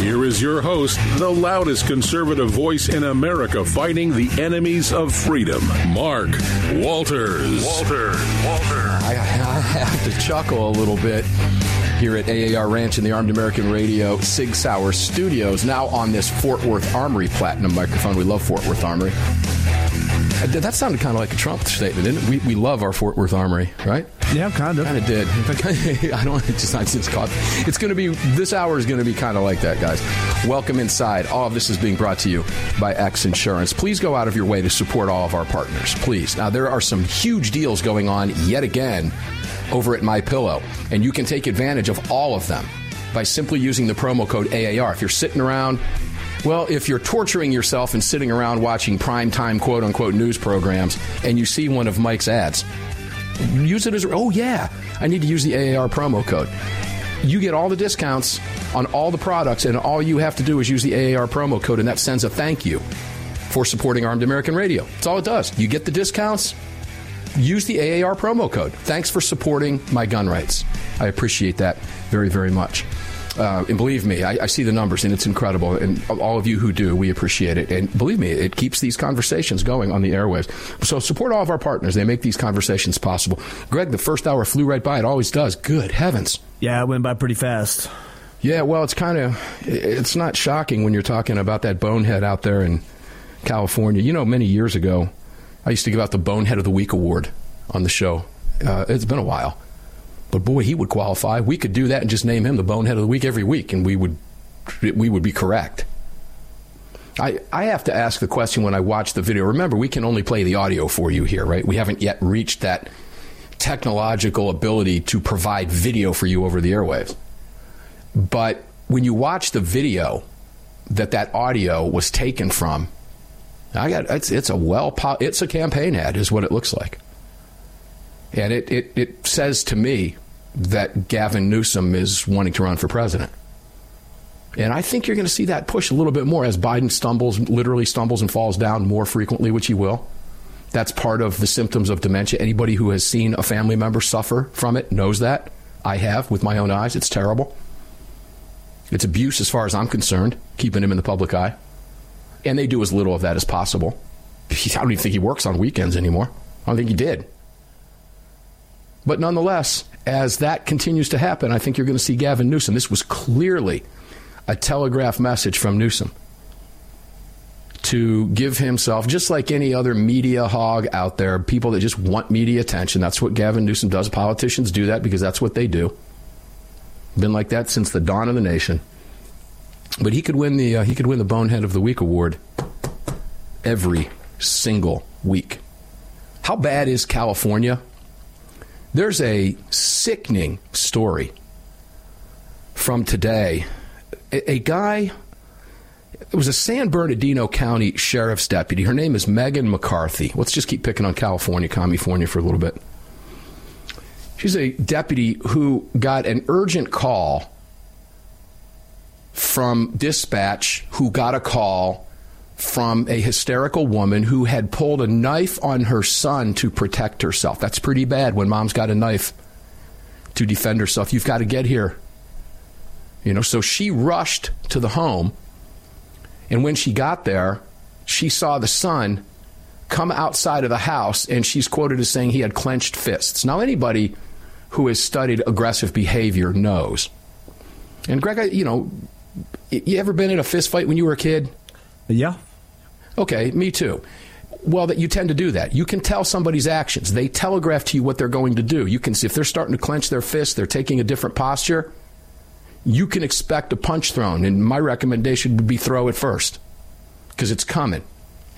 Here is your host, the loudest conservative voice in America fighting the enemies of freedom, Mark Walters. Walter, Walter. I, I have to chuckle a little bit here at AAR Ranch in the Armed American Radio Sig Sauer Studios, now on this Fort Worth Armory Platinum microphone. We love Fort Worth Armory. Uh, That sounded kind of like a Trump statement, didn't it? We, we love our Fort Worth Armory, right? Yeah, kind of. Kind of did. In fact, I don't. It just I just caught. It's going to be this hour is going to be kind of like that, guys. Welcome inside. All of this is being brought to you by X Insurance. Please go out of your way to support all of our partners. Please. Now there are some huge deals going on yet again over at My Pillow, and you can take advantage of all of them by simply using the promo code AAR. If you're sitting around well, if you're torturing yourself and sitting around watching primetime quote unquote news programs and you see one of Mike's ads, use it as, oh yeah, I need to use the AAR promo code. You get all the discounts on all the products, and all you have to do is use the AAR promo code, and that sends a thank you for supporting Armed American Radio. That's all it does. You get the discounts, use the AAR promo code. Thanks for supporting my gun rights. I appreciate that very, very much. Uh, and believe me, I, I see the numbers, and it's incredible. And all of you who do, we appreciate it. And believe me, it keeps these conversations going on the airwaves. So support all of our partners. They make these conversations possible. Greg, the first hour flew right by. It always does. Good heavens. Yeah, it went by pretty fast. Yeah, well, it's kind of it's not shocking when you're talking about that bonehead out there in California. You know, many years ago, I used to give out the Bonehead of the Week award on the show. Uh, it's been a while, but boy, he would qualify. We could do that and just name him the Bonehead of the Week every week, and we would we would be correct. I, I have to ask the question when I watch the video. Remember, we can only play the audio for you here, right? We haven't yet reached that technological ability to provide video for you over the airwaves. But when you watch the video that that audio was taken from, I got it's it's a well it's a campaign ad is what it looks like, and it it, it says to me that Gavin Newsom is wanting to run for president. And I think you're going to see that push a little bit more as Biden stumbles, literally stumbles and falls down more frequently, which he will. That's part of the symptoms of dementia. Anybody who has seen a family member suffer from it knows that. I have with my own eyes. It's terrible. It's abuse as far as I'm concerned, keeping him in the public eye. And they do as little of that as possible. I don't even think he works on weekends anymore. I don't think he did. But nonetheless, as that continues to happen, I think you're going to see Gavin Newsom. This was clearly a telegraph message from Newsom to give himself, just like any other media hog out there, people that just want media attention. That's what Gavin Newsom does. Politicians do that because that's what they do. Been like that since the dawn of the nation. But he could win the uh, he could win the Bonehead of the Week award every single week. How bad is California? There's a sickening story from today. A, a guy it was a San Bernardino County Sheriff's deputy. Her name is Megan McCarthy. Let's just keep picking on California, California for a little bit. She's a deputy who got an urgent call from dispatch who got a call from a hysterical woman who had pulled a knife on her son to protect herself. That's pretty bad when mom's got a knife to defend herself. You've got to get here. You know, so she rushed to the home, and when she got there, she saw the son come outside of the house, and she's quoted as saying he had clenched fists. Now, anybody who has studied aggressive behavior knows. And Greg, you know, you ever been in a fist fight when you were a kid? Yeah. Okay, me too. Well, that you tend to do that. You can tell somebody's actions. They telegraph to you what they're going to do. You can see if they're starting to clench their fist, they're taking a different posture. You can expect a punch thrown, and my recommendation would be throw it first because it's coming.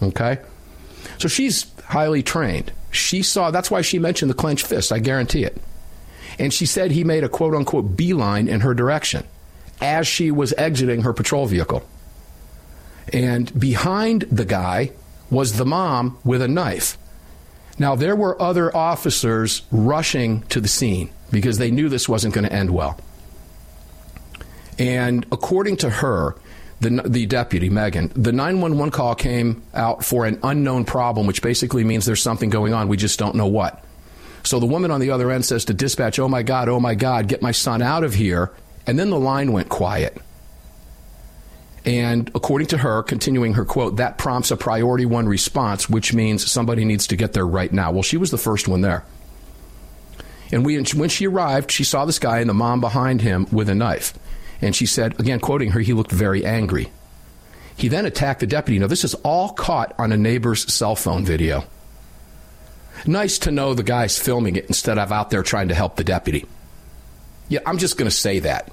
Okay? So she's highly trained. She saw, that's why she mentioned the clenched fist, I guarantee it. And she said he made a quote unquote beeline in her direction as she was exiting her patrol vehicle. And behind the guy was the mom with a knife. Now, there were other officers rushing to the scene because they knew this wasn't going to end well. And according to her, the, the deputy, Megan, the 911 call came out for an unknown problem, which basically means there's something going on. We just don't know what. So the woman on the other end says to dispatch, Oh my God, oh my God, get my son out of here. And then the line went quiet. And according to her, continuing her quote, that prompts a priority one response, which means somebody needs to get there right now. Well, she was the first one there. And we, when she arrived, she saw this guy and the mom behind him with a knife. And she said, again, quoting her, he looked very angry. He then attacked the deputy. Now, this is all caught on a neighbor's cell phone video. Nice to know the guy's filming it instead of out there trying to help the deputy. Yeah, I'm just going to say that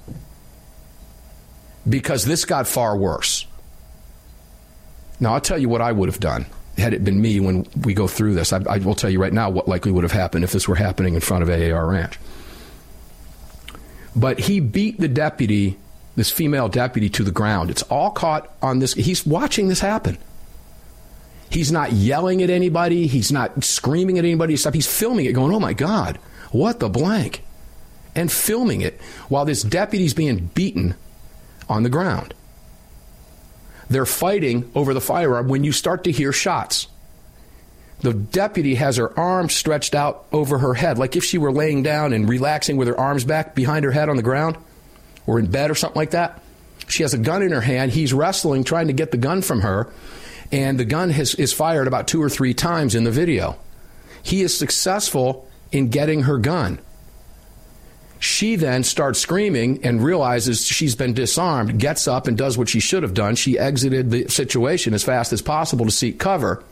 because this got far worse. Now, I'll tell you what I would have done had it been me when we go through this. I, I, will tell you right now what likely would have happened if this were happening in front of AAR Ranch. But he beat the deputy, this female deputy, to the ground. It's all caught on this. He's watching this happen. He's not yelling at anybody. He's not screaming at anybody. He's filming it, going, oh my God, what the blank? And filming it while this deputy's being beaten on the ground. They're fighting over the firearm when you start to hear shots. The deputy has her arms stretched out over her head, like if she were laying down and relaxing with her arms back behind her head on the ground or in bed or something like that. She has a gun in her hand. He's wrestling, trying to get the gun from her, and the gun has, is fired about two or three times in the video. He is successful in getting her gun. She then starts screaming and realizes she's been disarmed, gets up and does what she should have done. She exited the situation as fast as possible to seek cover.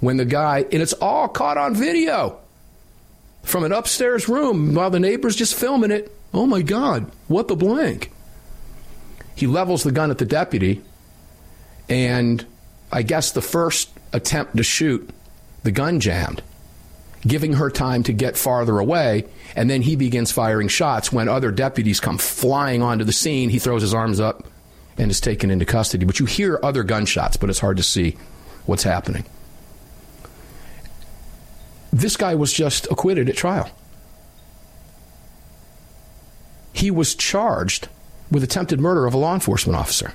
When the guy, and it's all caught on video from an upstairs room while the neighbor's just filming it. Oh my God, what the blank? He levels the gun at the deputy, and I guess the first attempt to shoot, the gun jammed giving her time to get farther away. And then he begins firing shots. When other deputies come flying onto the scene, he throws his arms up and is taken into custody. But you hear other gunshots, but it's hard to see what's happening. This guy was just acquitted at trial. He was charged with attempted murder of a law enforcement officer.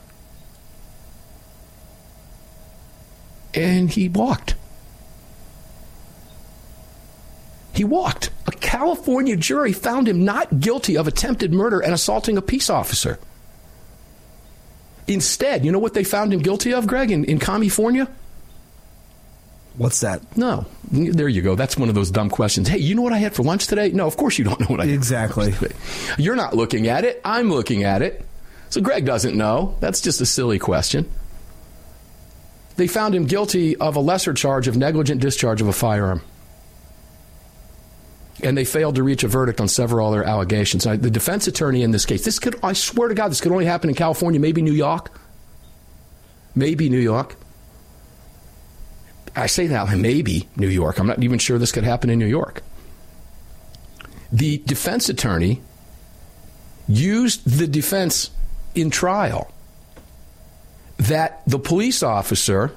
And he walked. He walked. A California jury found him not guilty of attempted murder and assaulting a peace officer. Instead, you know what they found him guilty of, Greg, in, in California? What's that? No. There you go. That's one of those dumb questions. Hey, you know what I had for lunch today? No, of course you don't know what I exactly. You're not looking at it. I'm looking at it. So Greg doesn't know. That's just a silly question. They found him guilty of a lesser charge of negligent discharge of a firearm and they failed to reach a verdict on several other allegations. The defense attorney in this case, this could, I swear to God, this could only happen in California, maybe New York. Maybe New York. I say that maybe New York. I'm not even sure this could happen in New York. The defense attorney used the defense in trial that the police officer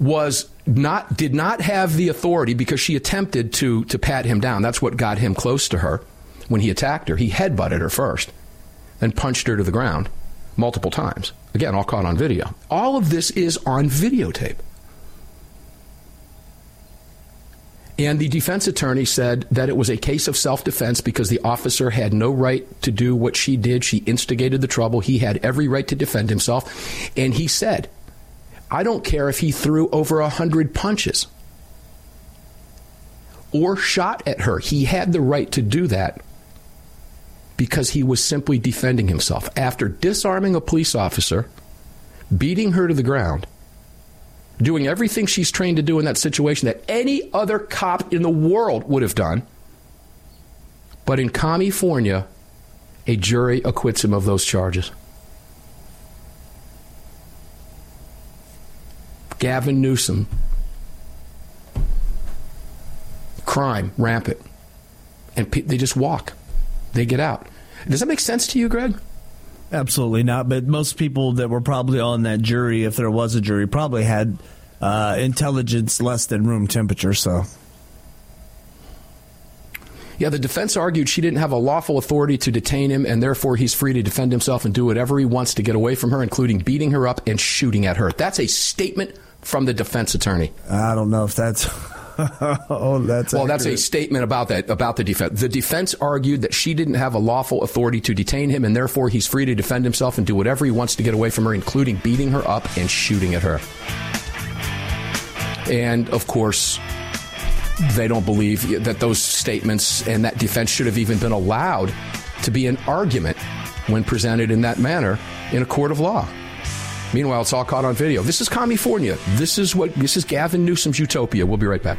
was not did not have the authority because she attempted to to pat him down. That's what got him close to her when he attacked her. He headbutted her first, then punched her to the ground multiple times. Again, all caught on video. All of this is on videotape. And the defense attorney said that it was a case of self defense because the officer had no right to do what she did. She instigated the trouble. He had every right to defend himself. And he said I don't care if he threw over a hundred punches or shot at her. He had the right to do that because he was simply defending himself. After disarming a police officer, beating her to the ground, doing everything she's trained to do in that situation that any other cop in the world would have done. But in California, a jury acquits him of those charges. Gavin Newsom. Crime rampant. And pe- they just walk. They get out. Does that make sense to you, Greg? Absolutely not. But most people that were probably on that jury, if there was a jury, probably had uh, intelligence less than room temperature. So. Yeah, the defense argued she didn't have a lawful authority to detain him, and therefore he's free to defend himself and do whatever he wants to get away from her, including beating her up and shooting at her. That's a statement from the defense attorney. I don't know if that's. oh, that's well. Accurate. That's a statement about that about the defense. The defense argued that she didn't have a lawful authority to detain him, and therefore he's free to defend himself and do whatever he wants to get away from her, including beating her up and shooting at her. And of course, they don't believe that those statements and that defense should have even been allowed to be an argument when presented in that manner in a court of law. Meanwhile, it's all caught on video. This is California. This is what this is Gavin Newsom's utopia. We'll be right back.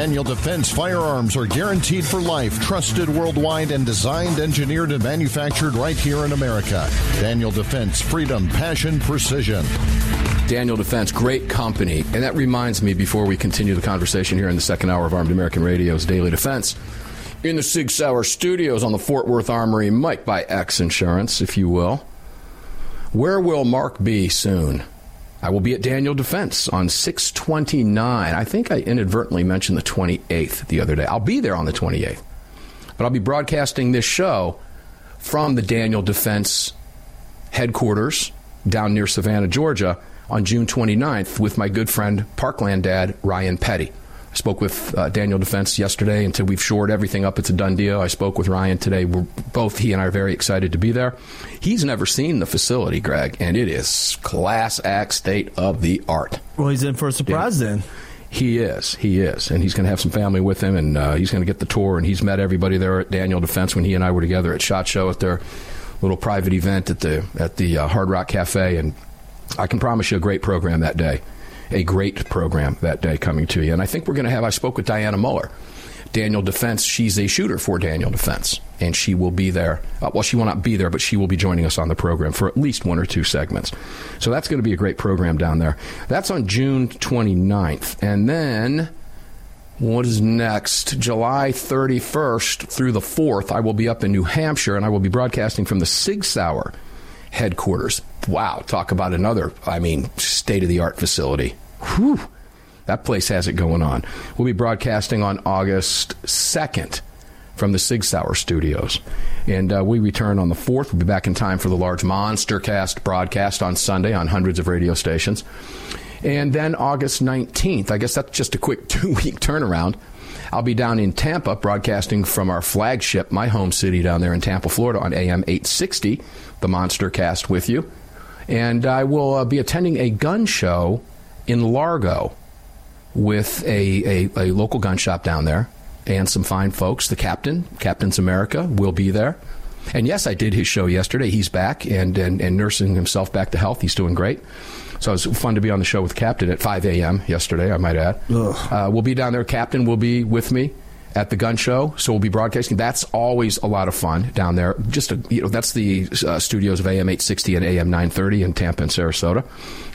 Daniel Defense firearms are guaranteed for life, trusted worldwide, and designed, engineered, and manufactured right here in America. Daniel Defense, freedom, passion, precision. Daniel Defense, great company. And that reminds me, before we continue the conversation here in the second hour of Armed American Radio's Daily Defense, in the Sig Sauer studios on the Fort Worth Armory, mic by X Insurance, if you will. Where will Mark be soon? I will be at Daniel Defense on 629. I think I inadvertently mentioned the 28th the other day. I'll be there on the 28th. But I'll be broadcasting this show from the Daniel Defense headquarters down near Savannah, Georgia on June 29th with my good friend Parkland dad Ryan Petty. I spoke with uh, Daniel Defense yesterday until we've shored everything up. It's a done deal. I spoke with Ryan today. We're both he and I are very excited to be there. He's never seen the facility, Greg, and it is class act state of the art. Well, he's in for a surprise yeah. then. He is. He is. And he's going to have some family with him, and uh, he's going to get the tour. And he's met everybody there at Daniel Defense when he and I were together at SHOT Show at their little private event at the at the uh, Hard Rock Cafe. And I can promise you a great program that day a great program that day coming to you. And I think we're going to have, I spoke with Dianna Muller. Daniel Defense, she's a shooter for Daniel Defense, and she will be there. Uh, well, she will not be there, but she will be joining us on the program for at least one or two segments. So that's going to be a great program down there. That's on June 29th. And then what is next? July 31st through the 4th, I will be up in New Hampshire, and I will be broadcasting from the Sig Sauer headquarters. Wow, talk about another, I mean, state of the art facility. Whew, that place has it going on. We'll be broadcasting on August 2nd from the Sig Sauer studios. And uh, we return on the 4th. We'll be back in time for the large Monster Cast broadcast on Sunday on hundreds of radio stations. And then August 19th, I guess that's just a quick two week turnaround. I'll be down in Tampa broadcasting from our flagship, my home city down there in Tampa, Florida on AM 860, the Monster Cast with you. And I will uh, be attending a gun show in Largo with a, a, a local gun shop down there and some fine folks. The captain, Captain's America, will be there. And yes, I did his show yesterday. He's back and, and, and nursing himself back to health. He's doing great. So it was fun to be on the show with Captain at 5 a.m. yesterday, I might add. Uh, we'll be down there. Captain will be with me at the gun show, so we'll be broadcasting. That's always a lot of fun down there. Just a, you know, that's the uh, studios of AM 860 and AM 930 in Tampa and Sarasota,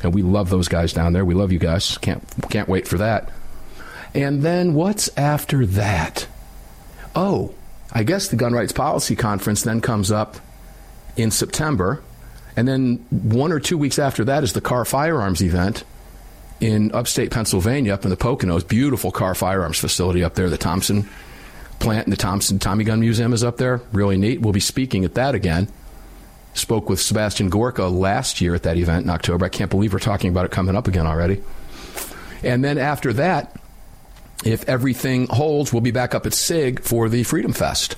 and we love those guys down there. We love you guys. Can't can't wait for that. And then what's after that? Oh, I guess the Gun Rights Policy Conference then comes up in September, and then one or two weeks after that is the Kahr Firearms event in upstate Pennsylvania, up in the Poconos. Beautiful Kahr firearms facility up there. The Thompson plant and the Thompson Tommy Gun Museum is up there. Really neat. We'll be speaking at that again. Spoke with Sebastian Gorka last year at that event in October. I can't believe we're talking about it coming up again already. And then after that, if everything holds, we'll be back up at SIG for the Freedom Fest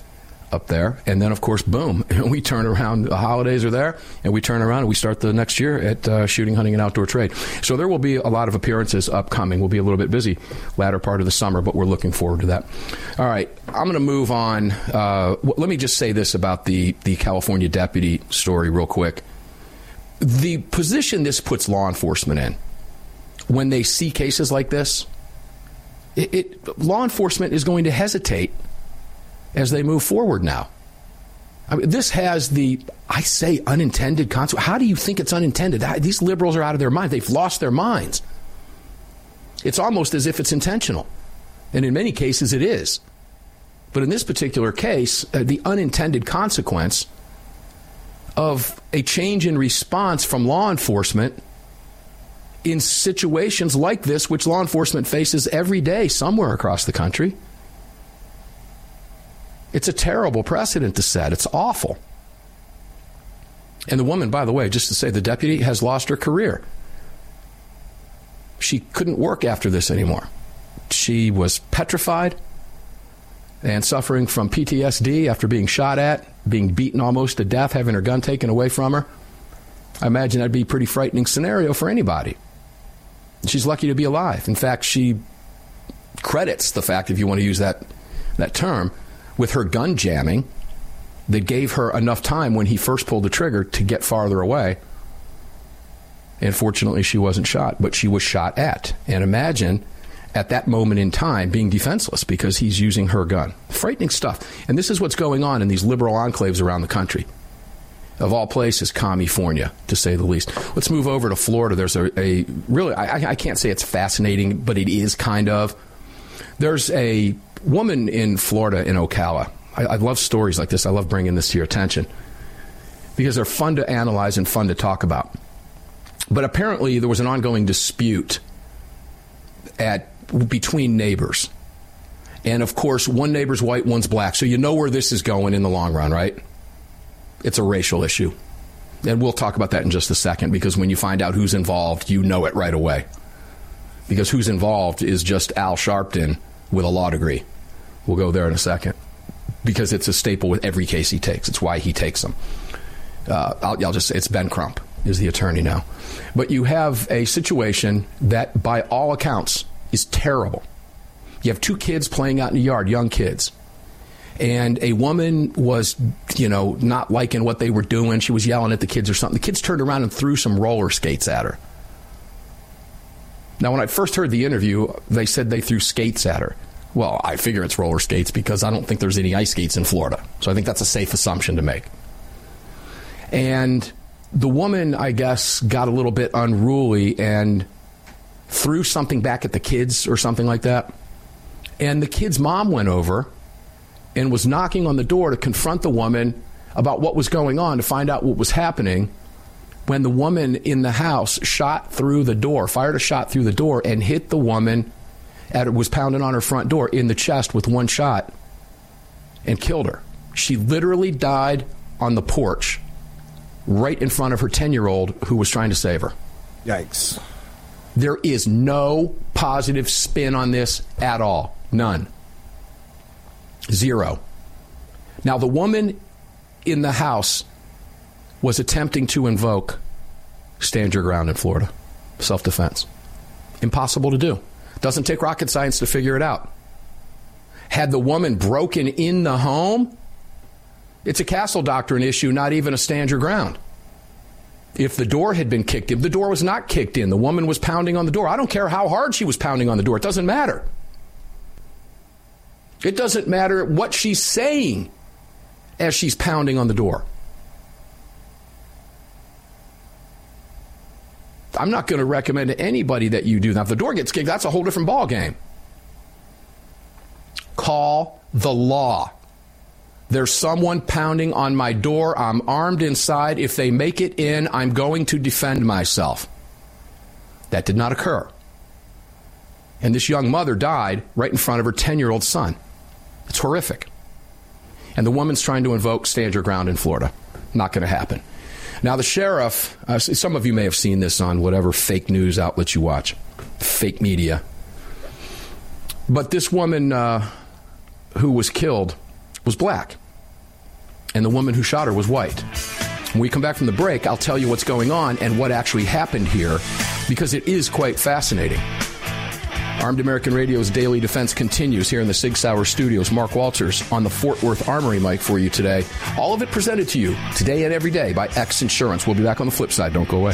up there. And then, of course, boom, we turn around. The holidays are there, and we turn around and we start the next year at uh, shooting, hunting, and outdoor trade. So there will be a lot of appearances upcoming. We'll be a little bit busy latter part of the summer, but we're looking forward to that. All right, I'm going to move on. Uh, let me just say this about the the California deputy story, real quick. The position this puts law enforcement in when they see cases like this, it, it law enforcement is going to hesitate as they move forward now. I mean, this has the, I say, unintended consequence. How do you think it's unintended? These liberals are out of their mind. They've lost their minds. It's almost as if it's intentional. And in many cases, it is. But in this particular case, uh, the unintended consequence of a change in response from law enforcement in situations like this, which law enforcement faces every day somewhere across the country It's a terrible precedent to set. It's awful. And the woman, by the way, just to say, the deputy has lost her career. She couldn't work after this anymore. She was petrified and suffering from PTSD after being shot at, being beaten almost to death, having her gun taken away from her. I imagine that'd be a pretty frightening scenario for anybody. She's lucky to be alive. In fact, she credits the fact, if you want to use that, that term, with her gun jamming that gave her enough time when he first pulled the trigger to get farther away. And fortunately, she wasn't shot, but she was shot at. And imagine at that moment in time being defenseless because he's using her gun. Frightening stuff. And this is what's going on in these liberal enclaves around the country. Of all places, California, to say the least. Let's move over to Florida. There's a, a really, I, I can't say it's fascinating, but it is kind of. There's a woman in Florida, in Ocala. I, I love stories like this. I love bringing this to your attention because they're fun to analyze and fun to talk about. But apparently, there was an ongoing dispute at between neighbors. And of course, one neighbor's white, one's black. So you know where this is going in the long run, right? It's a racial issue. And we'll talk about that in just a second because when you find out who's involved, you know it right away. Because who's involved is just Al Sharpton with a law degree. We'll go there in a second. Because it's a staple with every case he takes. It's why he takes them. Uh, I'll, I'll just say it's Ben Crump is the attorney now. But you have a situation that, by all accounts, is terrible. You have two kids playing out in the yard, young kids. And a woman was, you know, not liking what they were doing. She was yelling at the kids or something. The kids turned around and threw some roller skates at her. Now, when I first heard the interview, they said they threw skates at her. Well, I figure it's roller skates because I don't think there's any ice skates in Florida. So I think that's a safe assumption to make. And the woman, I guess, got a little bit unruly and threw something back at the kids or something like that. And the kid's mom went over and was knocking on the door to confront the woman about what was going on to find out what was happening when the woman in the house shot through the door, fired a shot through the door, and hit the woman at was pounding on her front door in the chest with one shot and killed her. She literally died on the porch right in front of her 10 year old who was trying to save her. Yikes. There is no positive spin on this at all. None. Zero. Now, the woman in the house was attempting to invoke stand your ground in Florida, self defense. Impossible to do. Doesn't take rocket science to figure it out. Had the woman broken in the home, it's a castle doctrine issue, not even a stand your ground if the door had been kicked in. The door was not kicked in. The woman was pounding on the door. I don't care how hard she was pounding on the door. It doesn't matter. It doesn't matter what she's saying as she's pounding on the door. I'm not going to recommend to anybody that you do that. If the door gets kicked, that's a whole different ball game. Call the law. There's someone pounding on my door. I'm armed inside. If they make it in, I'm going to defend myself. That did not occur. And this young mother died right in front of her 10 year old son. It's horrific. And the woman's trying to invoke stand your ground in Florida. Not going to happen. Now, the sheriff, uh, some of you may have seen this on whatever fake news outlets you watch, fake media. But this woman uh, who was killed was black, and the woman who shot her was white. When we come back from the break, I'll tell you what's going on and what actually happened here because it is quite fascinating. Armed American Radio's Daily Defense continues here in the Sig Sauer studios. Mark Walters on the Fort Worth Armory mic for you today. All of it presented to you today and every day by X Insurance. We'll be back on the flip side. Don't go away.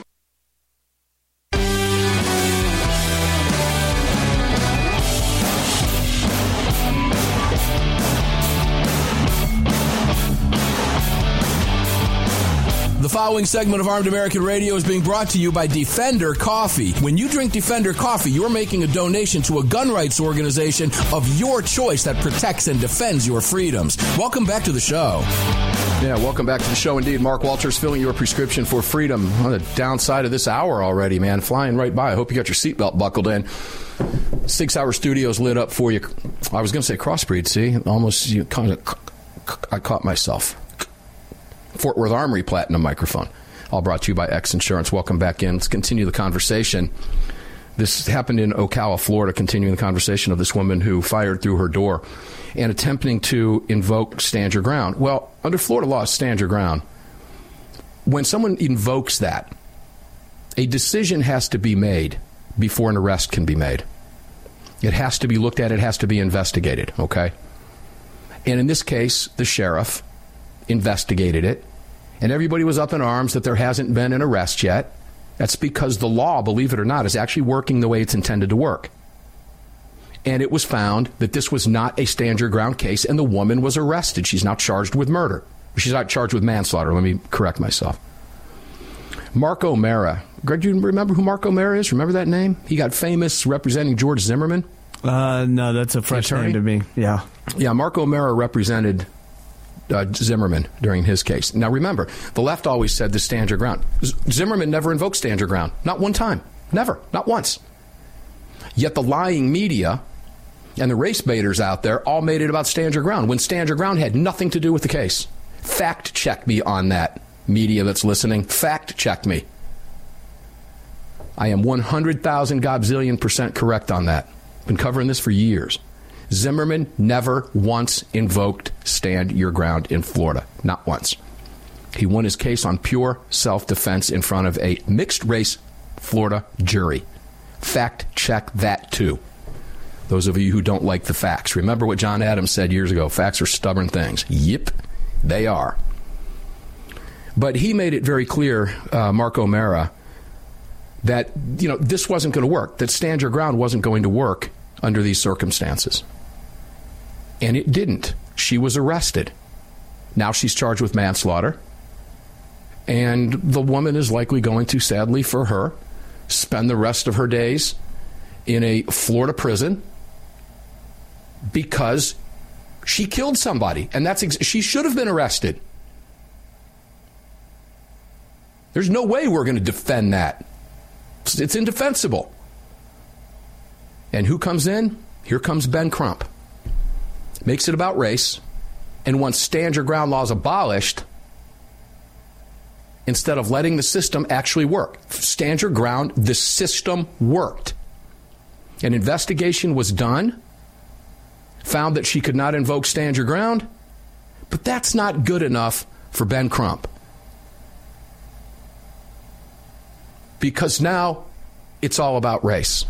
following segment of Armed American Radio is being brought to you by Defender Coffee. When you drink Defender Coffee, you're making a donation to a gun rights organization of your choice that protects and defends your freedoms. Welcome back to the show. Yeah, welcome back to the show indeed. Mark Walters filling your prescription for freedom on the downside of this hour already, man. Flying right by. I hope you got your seatbelt buckled in. Sig Sauer studios lit up for you. I was going to say crossbreed, see? Almost you kind of I caught myself. Fort Worth Armory Platinum microphone. All brought to you by X Insurance. Welcome back in. Let's continue the conversation. This happened in Ocala, Florida, continuing the conversation of this woman who fired through her door and attempting to invoke stand your ground. Well, under Florida law, stand your ground. When someone invokes that, a decision has to be made before an arrest can be made. It has to be looked at, it has to be investigated, okay? And in this case, the sheriff investigated it, and everybody was up in arms that there hasn't been an arrest yet. That's because the law, believe it or not, is actually working the way it's intended to work. And it was found that this was not a stand your ground case, and the woman was arrested. She's now charged with murder. She's not charged with manslaughter. Let me correct myself. Mark O'Mara. Greg, do you remember who Mark O'Mara is? Remember that name? He got famous representing George Zimmerman. Uh, no, that's a fresh name to me. Yeah. Yeah, Mark O'Mara represented uh, Zimmerman during his case. Now remember, the left always said to stand your ground. Z- Zimmerman never invoked stand your ground. Not one time. Never. Not once. Yet the lying media and the race baiters out there all made it about stand your ground when stand your ground had nothing to do with the case. Fact check me on that, media that's listening. Fact check me. I am 100,000 gobzillion percent correct on that. Been covering this for years. Zimmerman never once invoked stand your ground in Florida. Not once. He won his case on pure self defense in front of a mixed race Florida jury. Fact check that too. Those of you who don't like the facts, remember what John Adams said years ago facts are stubborn things. Yep, they are. But he made it very clear, uh, Mark O'Mara, that you know this wasn't going to work. That stand your ground wasn't going to work under these circumstances, and it didn't. She was arrested. Now she's charged with manslaughter, and the woman is likely going to, sadly for her, spend the rest of her days in a Florida prison because she killed somebody, and that's ex- she should have been arrested. There's no way we're going to defend that. It's indefensible. And who comes in? Here comes Ben Crump. Makes it about race, and wants stand your ground laws abolished instead of letting the system actually work. Stand your ground, the system worked. An investigation was done, found that she could not invoke stand your ground, but that's not good enough for Ben Crump. because now it's all about race.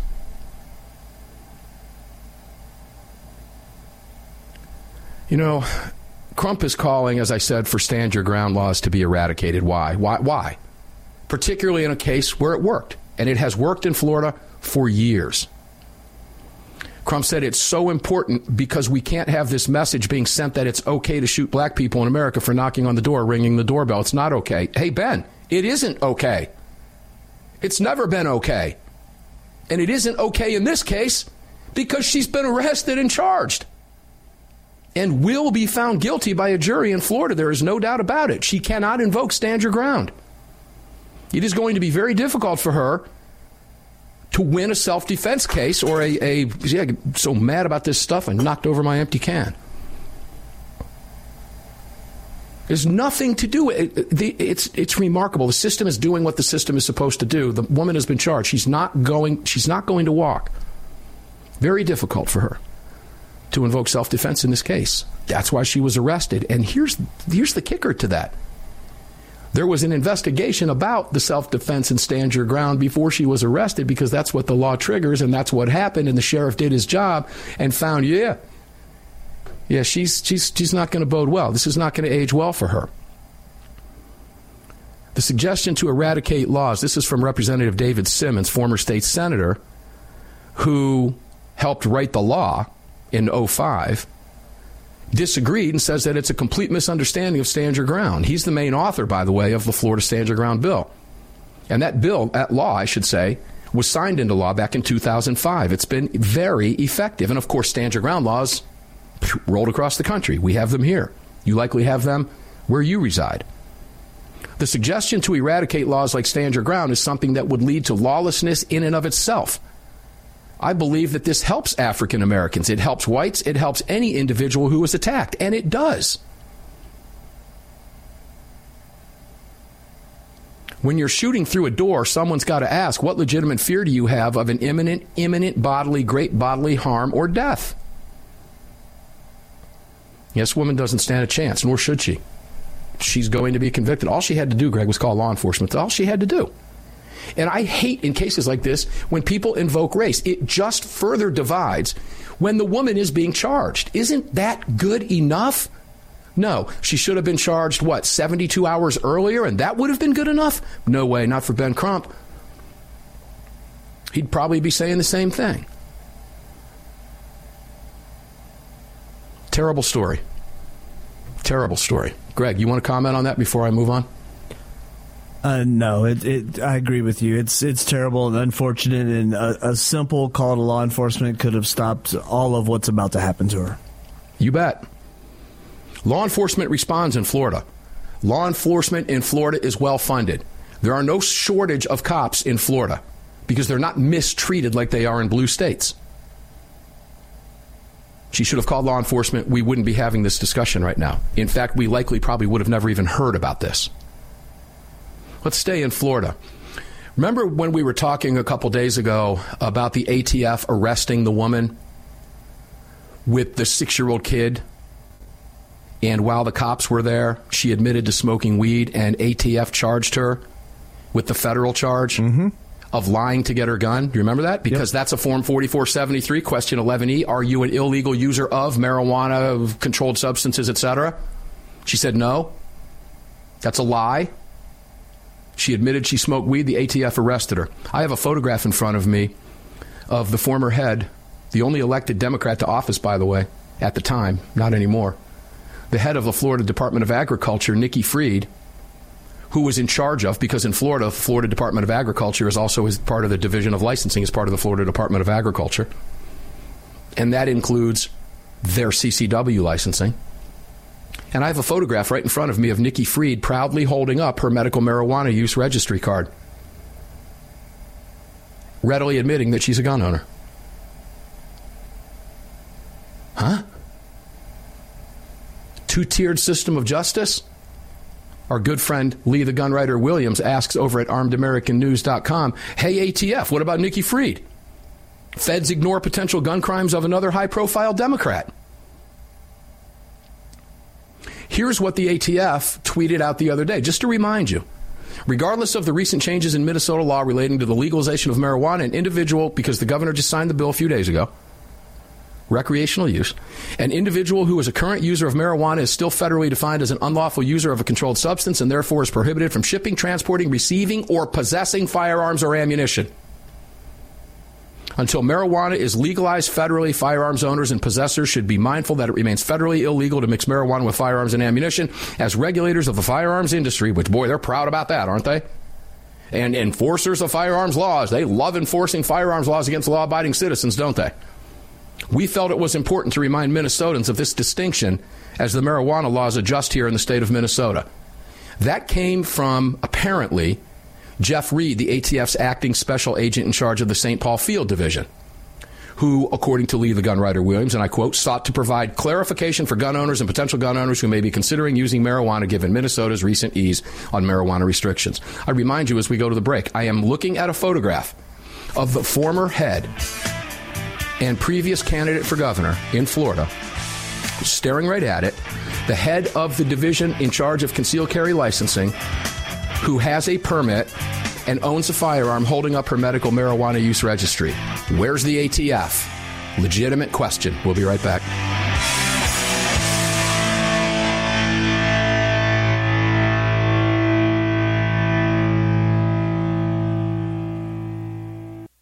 You know, Crump is calling, as I said, for stand your ground laws to be eradicated. Why? Why? Why? Particularly in a case where it worked, and it has worked in Florida for years. Crump said it's so important because we can't have this message being sent that it's okay to shoot black people in America for knocking on the door, ringing the doorbell. It's not okay. Hey, Ben, it isn't okay. It's never been okay. And it isn't okay in this case because she's been arrested and charged and will be found guilty by a jury in Florida. There is no doubt about it. She cannot invoke stand your ground. It is going to be very difficult for her to win a self defense case or a, a yeah, so mad about this stuff I knocked over my empty can. There's nothing to do. it's it's remarkable. The system is doing what the system is supposed to do. The woman has been charged. She's not going. She's not going to walk. Very difficult for her to invoke self defense in this case. That's why she was arrested. And here's here's the kicker to that. There was an investigation about the self defense and stand your ground before she was arrested because that's what the law triggers and that's what happened. And the sheriff did his job and found, yeah, yeah, she's, she's, she's not going to bode well. This is not going to age well for her. The suggestion to eradicate laws, this is from Representative David Simmons, former state senator, who helped write the law in 05, disagreed and says that it's a complete misunderstanding of stand your ground. He's the main author, by the way, of the Florida Stand Your Ground bill. And that bill, that law, I should say, was signed into law back in 2005. It's been very effective. And of course, stand your ground laws rolled across the country. We have them here. You likely have them where you reside. The suggestion to eradicate laws like Stand Your Ground is something that would lead to lawlessness in and of itself. I believe that this helps African Americans. It helps whites. It helps any individual who is attacked. And it does. When you're shooting through a door, someone's got to ask, what legitimate fear do you have of an imminent, imminent bodily, great bodily harm or death? Yes, woman doesn't stand a chance, nor should she. She's going to be convicted. All she had to do, Greg, was call law enforcement. All she had to do. And I hate in cases like this when people invoke race. It just further divides when the woman is being charged. Isn't that good enough? No, she should have been charged, what, 72 hours earlier, and that would have been good enough? No way, not for Ben Crump. He'd probably be saying the same thing. Terrible story. Terrible story. Greg, you want to comment on that before I move on? Uh, no, it, it, I agree with you. It's it's terrible and unfortunate, and a, a, simple call to law enforcement could have stopped all of what's about to happen to her. You bet. Law enforcement responds in Florida. Law enforcement in Florida is well funded. There are no shortage of cops in Florida because they're not mistreated like they are in blue states. She should have called law enforcement. We wouldn't be having this discussion right now. In fact, we likely probably would have never even heard about this. Let's stay in Florida. Remember when we were talking a couple days ago about the ATF arresting the woman with the six year old kid? And while the cops were there, she admitted to smoking weed, and ATF charged her with the federal charge. Mm-hmm of lying to get her gun. Do you remember that? Because yep. that's a Form 4473, question 11E. Are you an illegal user of marijuana, of controlled substances, etc.? She said no. That's a lie. She admitted she smoked weed. The ATF arrested her. I have a photograph in front of me of the former head, the only elected Democrat to office, by the way, at the time, not anymore. The head of the Florida Department of Agriculture, Nikki Fried, who was in charge of, because in Florida, the Florida Department of Agriculture is also part of the Division of Licensing, is part of the Florida Department of Agriculture. And that includes their CCW licensing. And I have a photograph right in front of me of Nikki Fried proudly holding up her medical marijuana use registry card, readily admitting that she's a gun owner. Huh? Two tiered system of justice? Our good friend Lee the Gunwriter Williams asks over at armedamericannews.com Hey, ATF, what about Nikki Fried? Feds ignore potential gun crimes of another high profile Democrat. Here's what the ATF tweeted out the other day, just to remind you. Regardless of the recent changes in Minnesota law relating to the legalization of marijuana, an individual, because the governor just signed the bill a few days ago, recreational use. An individual who is a current user of marijuana is still federally defined as an unlawful user of a controlled substance and therefore is prohibited from shipping, transporting, receiving, or possessing firearms or ammunition. Until marijuana is legalized federally, firearms owners and possessors should be mindful that it remains federally illegal to mix marijuana with firearms and ammunition. As regulators of the firearms industry, which, boy, they're proud about that, aren't they? And enforcers of firearms laws, they love enforcing firearms laws against law abiding citizens, don't they? We felt it was important to remind Minnesotans of this distinction as the marijuana laws adjust here in the state of Minnesota. That came from, apparently, Jeff Reed, the ATF's acting special agent in charge of the St. Paul Field Division, who, according to Lee the Gun Writer Williams, and I quote, sought to provide clarification for gun owners and potential gun owners who may be considering using marijuana given Minnesota's recent ease on marijuana restrictions. I remind you as we go to the break, I am looking at a photograph of the former head and previous candidate for governor in Florida, staring right at it, the head of the division in charge of concealed carry licensing, who has a permit and owns a firearm holding up her medical marijuana use registry. Where's the ATF? Legitimate question. We'll be right back.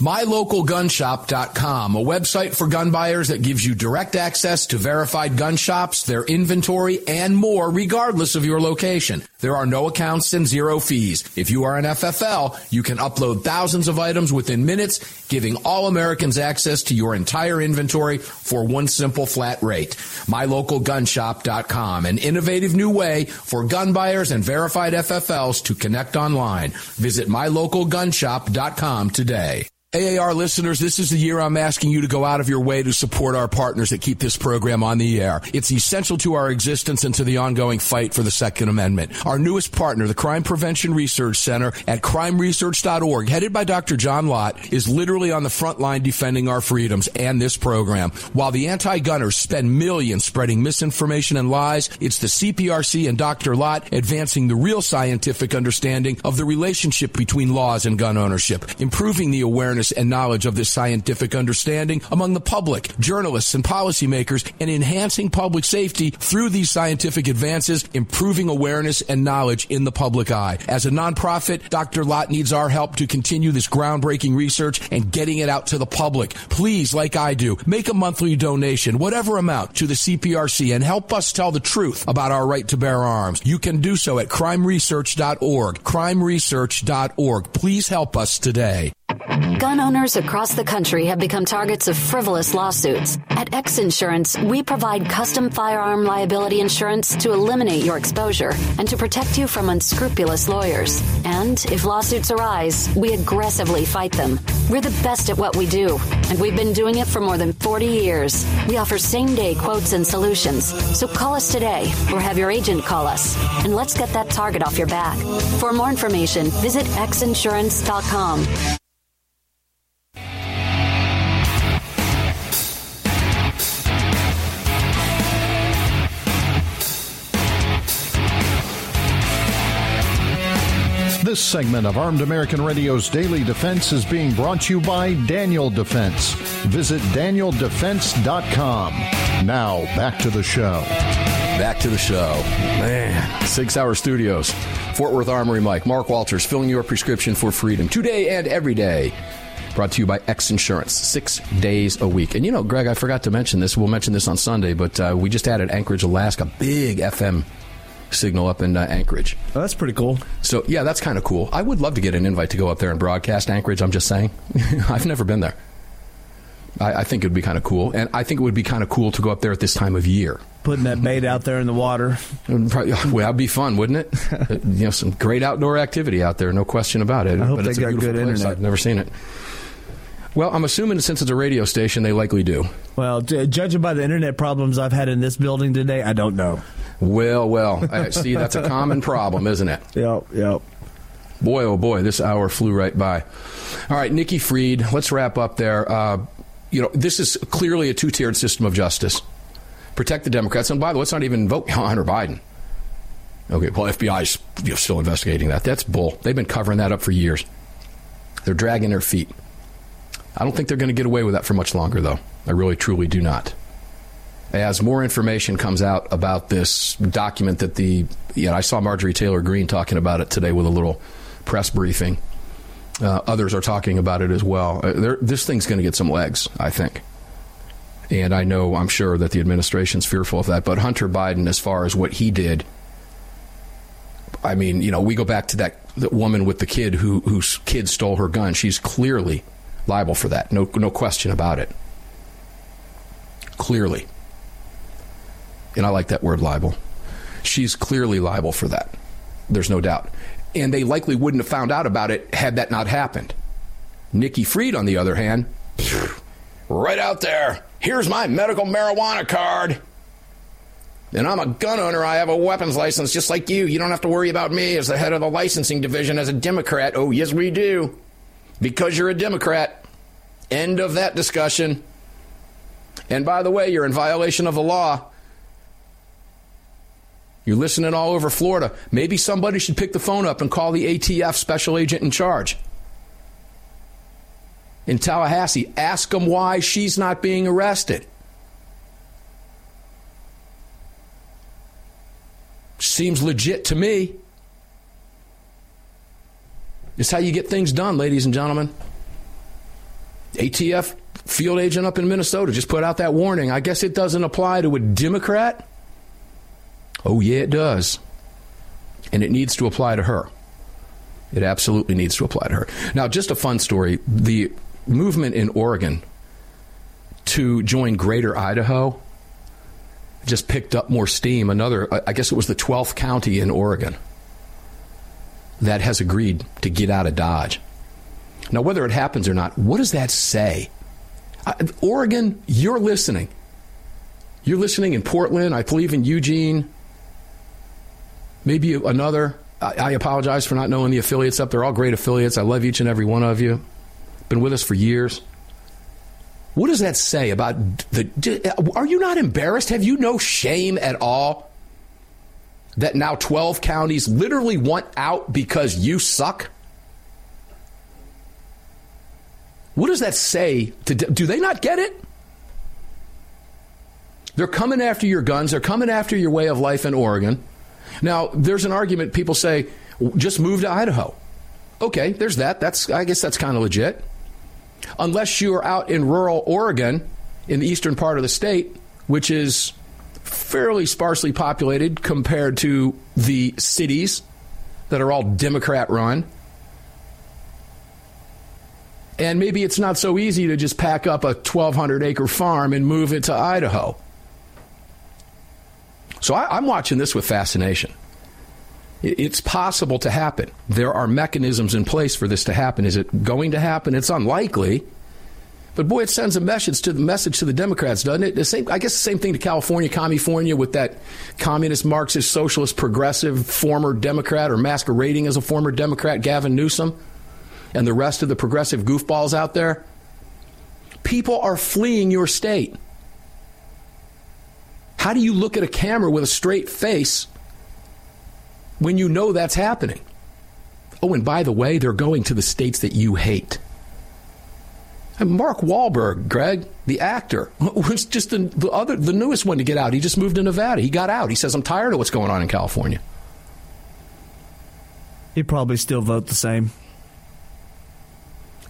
MyLocalGunShop.com, a website for gun buyers that gives you direct access to verified gun shops, their inventory, and more, regardless of your location. There are no accounts and zero fees. If you are an FFL, you can upload thousands of items within minutes, giving all Americans access to your entire inventory for one simple flat rate. MyLocalGunShop.com, an innovative new way for gun buyers and verified FFLs to connect online. Visit MyLocalGunShop.com today. AAR listeners, this is the year I'm asking you to go out of your way to support our partners that keep this program on the air. It's essential to our existence and to the ongoing fight for the Second Amendment. Our newest partner, the Crime Prevention Research Center at crimeresearch.org, headed by Dr. John Lott, is literally on the front line defending our freedoms and this program. While the anti-gunners spend millions spreading misinformation and lies, it's the CPRC and Dr. Lott advancing the real scientific understanding of the relationship between laws and gun ownership, improving the awareness and knowledge of this scientific understanding among the public, journalists, and policymakers, and enhancing public safety through these scientific advances, improving awareness and knowledge in the public eye. As a nonprofit, Dr. Lott needs our help to continue this groundbreaking research and getting it out to the public. Please, like I do, make a monthly donation, whatever amount, to the CPRC and help us tell the truth about our right to bear arms. You can do so at crimeresearch.org. Crimeresearch.org. Please help us today. Gun owners across the country have become targets of frivolous lawsuits. At X Insurance, we provide custom firearm liability insurance to eliminate your exposure and to protect you from unscrupulous lawyers. And if lawsuits arise, we aggressively fight them. We're the best at what we do, and we've been doing it for more than 40 years. We offer same day quotes and solutions. So call us today or have your agent call us, and let's get that target off your back. For more information, visit xinsurance.com. This segment of Armed American Radio's Daily Defense is being brought to you by Daniel Defense. Visit danieldefense.com. Now, back to the show. Back to the show. Man, six hour Studios, Fort Worth Armory Mike, Mark Walters, filling your prescription for freedom today and every day. Brought to you by X Insurance, six days a week. And you know, Greg, I forgot to mention this. We'll mention this on Sunday, but uh, we just added Anchorage, Alaska, big FM signal up in uh, Anchorage. Oh, that's pretty cool. So yeah, that's kind of cool. I would love to get an invite to go up there and broadcast Anchorage. I'm just saying, I've never been there. I, I think it would be kind of cool, and I think it would be kind of cool to go up there at this time of year. Putting that bait out there in the water. Probably, well, that'd be fun, wouldn't it? you know, some great outdoor activity out there, no question about it. I hope but they got good place. internet. I've never seen it. Well, I'm assuming since it's a radio station, they likely do. Well, j- judging by the internet problems I've had in this building today, I don't know. Well, well, I see, that's a common problem, isn't it? Yep, yep. Boy, oh boy, this hour flew right by. All right, Nikki Fried, let's wrap up there. Uh, you know, this is clearly a two tiered system of justice. Protect the Democrats, and by the way, let's not even vote on Hunter Biden. Okay, well, FBI's still investigating that. That's bull. They've been covering that up for years. They're dragging their feet. I don't think they're going to get away with that for much longer, though. I really, truly do not. As more information comes out about this document that the, you know, I saw Marjorie Taylor Greene talking about it today with a little press briefing. Uh, others are talking about it as well. Uh, this thing's going to get some legs, I think. And I know, I'm sure that the administration's fearful of that. But Hunter Biden, as far as what he did, I mean, you know, we go back to that, that woman with the kid who whose kid stole her gun. She's clearly liable for that. No, no question about it. Clearly. And I like that word liable. She's clearly liable for that. There's no doubt. And they likely wouldn't have found out about it had that not happened. Nikki Fried, on the other hand, right out there. Here's my medical marijuana card. And I'm a gun owner. I have a weapons license just like you. You don't have to worry about me as the head of the licensing division as a Democrat. Oh, yes, we do. Because you're a Democrat. End of that discussion. And by the way, you're in violation of the law. You're listening all over Florida. Maybe somebody should pick the phone up and call the ATF special agent in charge in Tallahassee. Ask them why she's not being arrested. Seems legit to me. It's how you get things done, ladies and gentlemen. ATF field agent up in Minnesota just put out that warning. I guess it doesn't apply to a Democrat. Oh, yeah, it does. And it needs to apply to her. It absolutely needs to apply to her. Now, just a fun story. The movement in Oregon to join Greater Idaho just picked up more steam. Another, I guess it was the 12th county in Oregon that has agreed to get out of Dodge. Now, whether it happens or not, what does that say? Oregon, you're listening. You're listening in Portland, I believe in Eugene, maybe another. I, I apologize for not knowing the affiliates up. They're all great affiliates. I love each and every one of you. Been with us for years. What does that say about the? Are you not embarrassed? Have you no shame at all that now 12 counties literally want out because you suck? What does that say? To, do they not get it? They're coming after your guns. They're coming after your way of life in Oregon. Now, there's an argument people say, just move to Idaho. Okay, there's that. That's I guess that's kind of legit. Unless you're out in rural Oregon, in the eastern part of the state, which is fairly sparsely populated compared to the cities that are all Democrat run. And maybe it's not so easy to just pack up a 1,200 acre farm and move it to Idaho. So I, am watching this with fascination. It's possible to happen. There are mechanisms in place for this to happen. Is it going to happen? It's unlikely. But boy, it sends a message to the message to the Democrats, doesn't it? The same, I guess the same thing to California, California, with that communist, Marxist, socialist, progressive former Democrat or masquerading as a former Democrat, Gavin Newsom, and the rest of the progressive goofballs out there. People are fleeing your state. How do you look at a camera with a straight face when you know that's happening? Oh, and by the way, they're going to the states that you hate. And Mark Wahlberg, Greg, the actor, was just the, the other, the newest one to get out. He just moved to Nevada. He got out. He says, "I'm tired of what's going on in California." He'd probably still vote the same.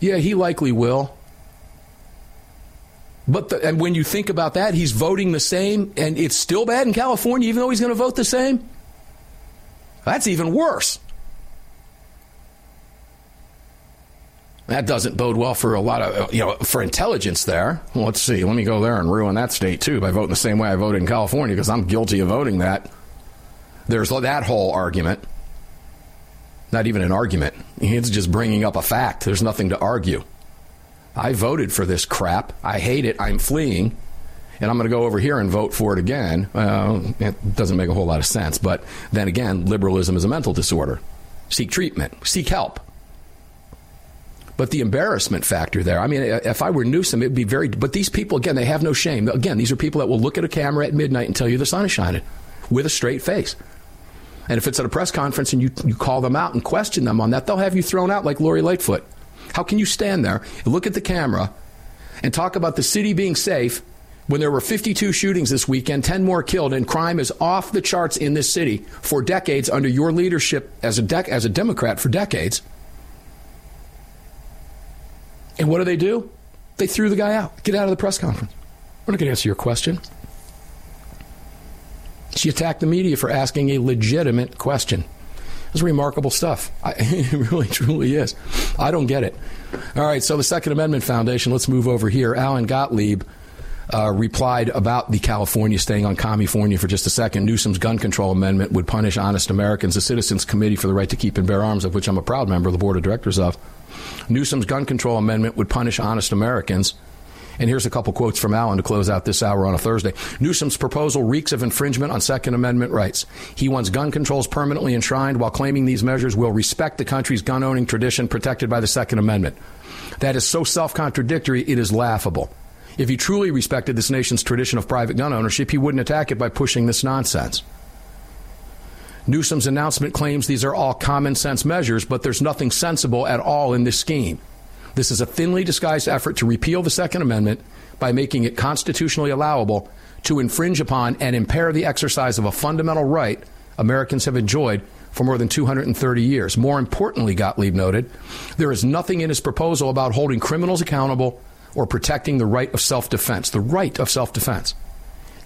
Yeah, he likely will. But the, and when you think about that, he's voting the same, and it's still bad in California, even though he's going to vote the same. That's even worse. That doesn't bode well for a lot of you know for intelligence there. Well, let's see. Let me go there and ruin that state too by voting the same way I voted in California because I'm guilty of voting that. There's that whole argument. Not even an argument. It's just bringing up a fact. There's nothing to argue. I voted for this crap. I hate it. I'm fleeing. And I'm going to go over here and vote for it again. Uh, it doesn't make a whole lot of sense. But then again, liberalism is a mental disorder. Seek treatment, seek help. But the embarrassment factor there, I mean, if I were Newsom, it'd be very. But these people, again, they have no shame. Again, these are people that will look at a camera at midnight and tell you the sun is shining with a straight face. And if it's at a press conference and you, you call them out and question them on that, they'll have you thrown out like Lori Lightfoot. How can you stand there, look at the camera, and talk about the city being safe when there were 52 shootings this weekend, 10 more killed, and crime is off the charts in this city for decades under your leadership as a, as a Democrat for decades? And what do they do? They threw the guy out. Get out of the press conference. We're not going to answer your question. She attacked the media for asking a legitimate question. It's remarkable stuff. I, it really, truly is. I don't get it. All right, so the Second Amendment Foundation, let's move over here. Alan Gottlieb uh, replied about the California staying on California for just a second. Newsom's gun control amendment would punish honest Americans. The Citizens Committee for the Right to Keep and Bear Arms, of which I'm a proud member of the board of directors of, Newsom's gun control amendment would punish honest Americans. And here's a couple quotes from Alan to close out this hour on a Thursday. Newsom's proposal reeks of infringement on Second Amendment rights. He wants gun controls permanently enshrined while claiming these measures will respect the country's gun owning tradition protected by the Second Amendment. That is so self contradictory, it is laughable. If he truly respected this nation's tradition of private gun ownership, he wouldn't attack it by pushing this nonsense. Newsom's announcement claims these are all common sense measures, but there's nothing sensible at all in this scheme. This is a thinly disguised effort to repeal the Second Amendment by making it constitutionally allowable to infringe upon and impair the exercise of a fundamental right Americans have enjoyed for more than 230 years. More importantly, Gottlieb noted, there is nothing in his proposal about holding criminals accountable or protecting the right of self defense. The right of self defense.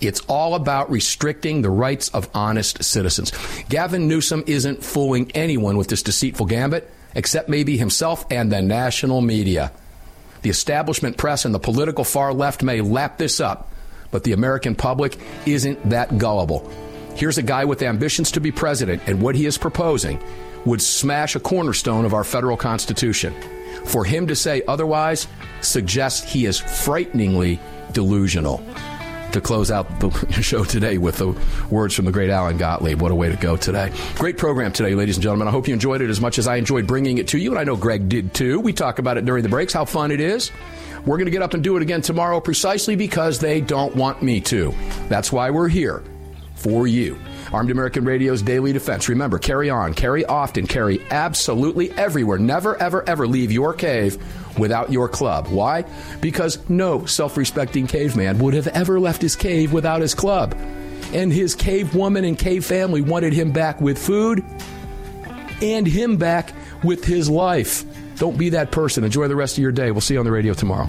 It's all about restricting the rights of honest citizens. Gavin Newsom isn't fooling anyone with this deceitful gambit, except maybe himself and the national media. The establishment press and the political far left may lap this up, but the American public isn't that gullible. Here's a guy with ambitions to be president, and what he is proposing would smash a cornerstone of our federal Constitution. For him to say otherwise suggests he is frighteningly delusional to close out the show today with the words from the great Alan Gottlieb. What a way to go today. Great program today, ladies and gentlemen. I hope you enjoyed it as much as I enjoyed bringing it to you, and I know Greg did too. We talk about it during the breaks, how fun it is. We're going to get up and do it again tomorrow precisely because they don't want me to. That's why we're here for you. Armed American Radio's Daily Defense. Remember, carry on, carry often, carry absolutely everywhere. Never, ever, ever leave your cave without your club. Why? Because no self respecting caveman would have ever left his cave without his club. And his cave woman and cave family wanted him back with food and him back with his life. Don't be that person. Enjoy the rest of your day. We'll see you on the radio tomorrow.